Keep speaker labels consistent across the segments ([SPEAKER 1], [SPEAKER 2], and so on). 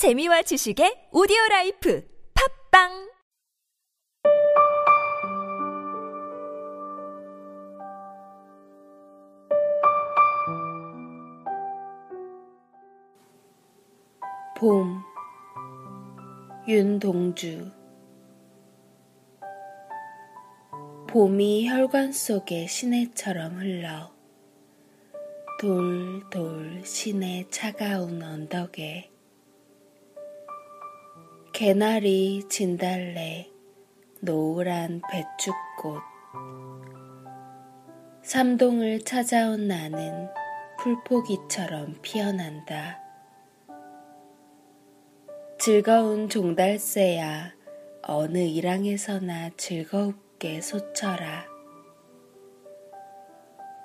[SPEAKER 1] 재미와 지식의 오디오 라이프 팝빵!
[SPEAKER 2] 봄 윤동주. 봄이 혈관 속에 시내처럼 흘러 돌돌 시내 차가운 언덕에 개나리 진달래 노란 배춧꽃 삼동을 찾아온 나는 풀포기처럼 피어난다. 즐거운 종달새야 어느 일항에서나 즐겁게 솟쳐라.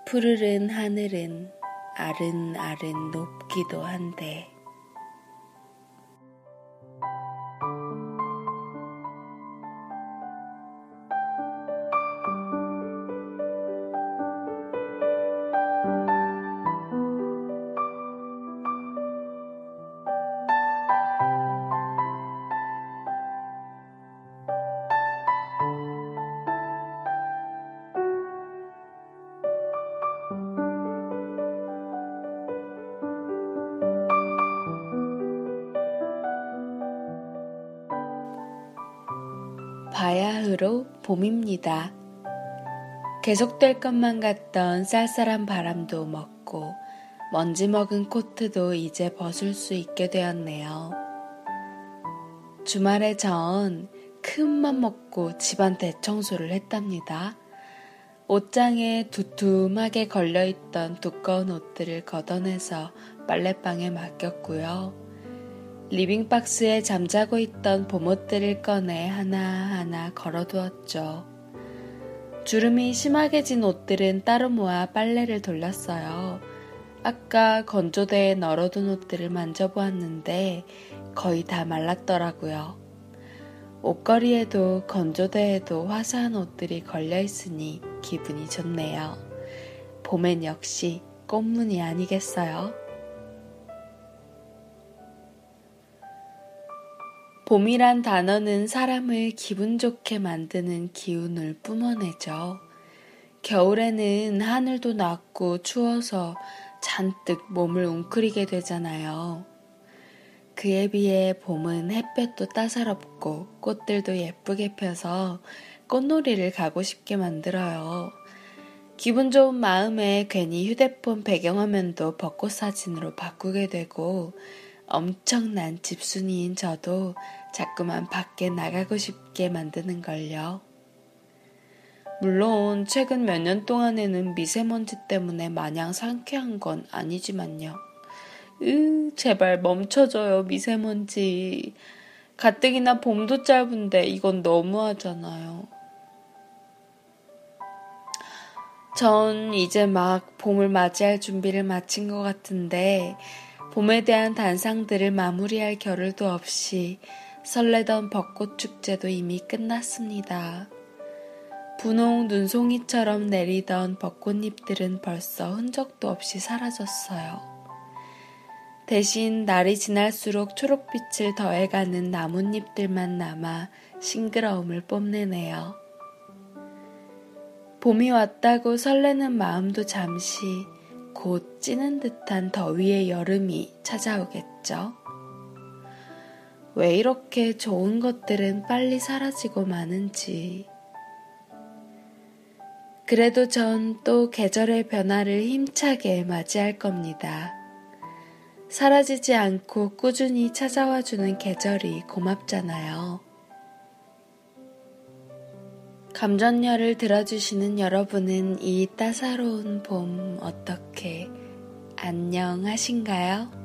[SPEAKER 2] 푸르른 하늘은 아른아른 높기도 한데 바야흐로 봄입니다. 계속될 것만 같던 쌀쌀한 바람도 먹고 먼지 먹은 코트도 이제 벗을 수 있게 되었네요. 주말에 전 큰맘 먹고 집안 대청소를 했답니다. 옷장에 두툼하게 걸려있던 두꺼운 옷들을 걷어내서 빨래방에 맡겼고요. 리빙박스에 잠자고 있던 봄옷들을 꺼내 하나하나 걸어두었죠. 주름이 심하게 진 옷들은 따로 모아 빨래를 돌렸어요. 아까 건조대에 널어둔 옷들을 만져보았는데 거의 다 말랐더라고요. 옷걸이에도 건조대에도 화사한 옷들이 걸려 있으니 기분이 좋네요. 봄엔 역시 꽃무늬 아니겠어요? 봄이란 단어는 사람을 기분 좋게 만드는 기운을 뿜어내죠. 겨울에는 하늘도 낮고 추워서 잔뜩 몸을 웅크리게 되잖아요. 그에 비해 봄은 햇볕도 따사롭고 꽃들도 예쁘게 펴서 꽃놀이를 가고 싶게 만들어요. 기분 좋은 마음에 괜히 휴대폰 배경화면도 벚꽃 사진으로 바꾸게 되고 엄청난 집순이인 저도 자꾸만 밖에 나가고 싶게 만드는 걸요. 물론 최근 몇 년 동안에는 미세먼지 때문에 마냥 상쾌한 건 아니지만요. 으, 제발 멈춰줘요, 미세먼지. 가뜩이나 봄도 짧은데 이건 너무하잖아요. 전 이제 막 봄을 맞이할 준비를 마친 것 같은데 봄에 대한 단상들을 마무리할 겨를도 없이 설레던 벚꽃 축제도 이미 끝났습니다. 분홍 눈송이처럼 내리던 벚꽃잎들은 벌써 흔적도 없이 사라졌어요. 대신 날이 지날수록 초록빛을 더해가는 나뭇잎들만 남아 싱그러움을 뽐내네요. 봄이 왔다고 설레는 마음도 잠시 곧 찌는 듯한 더위의 여름이 찾아오겠죠. 왜 이렇게 좋은 것들은 빨리 사라지고 마는지. 그래도 전 또 계절의 변화를 힘차게 맞이할 겁니다. 사라지지 않고 꾸준히 찾아와 주는 계절이 고맙잖아요. 감전녀를 들어주시는 여러분은 이 따사로운 봄 어떻게 안녕하신가요?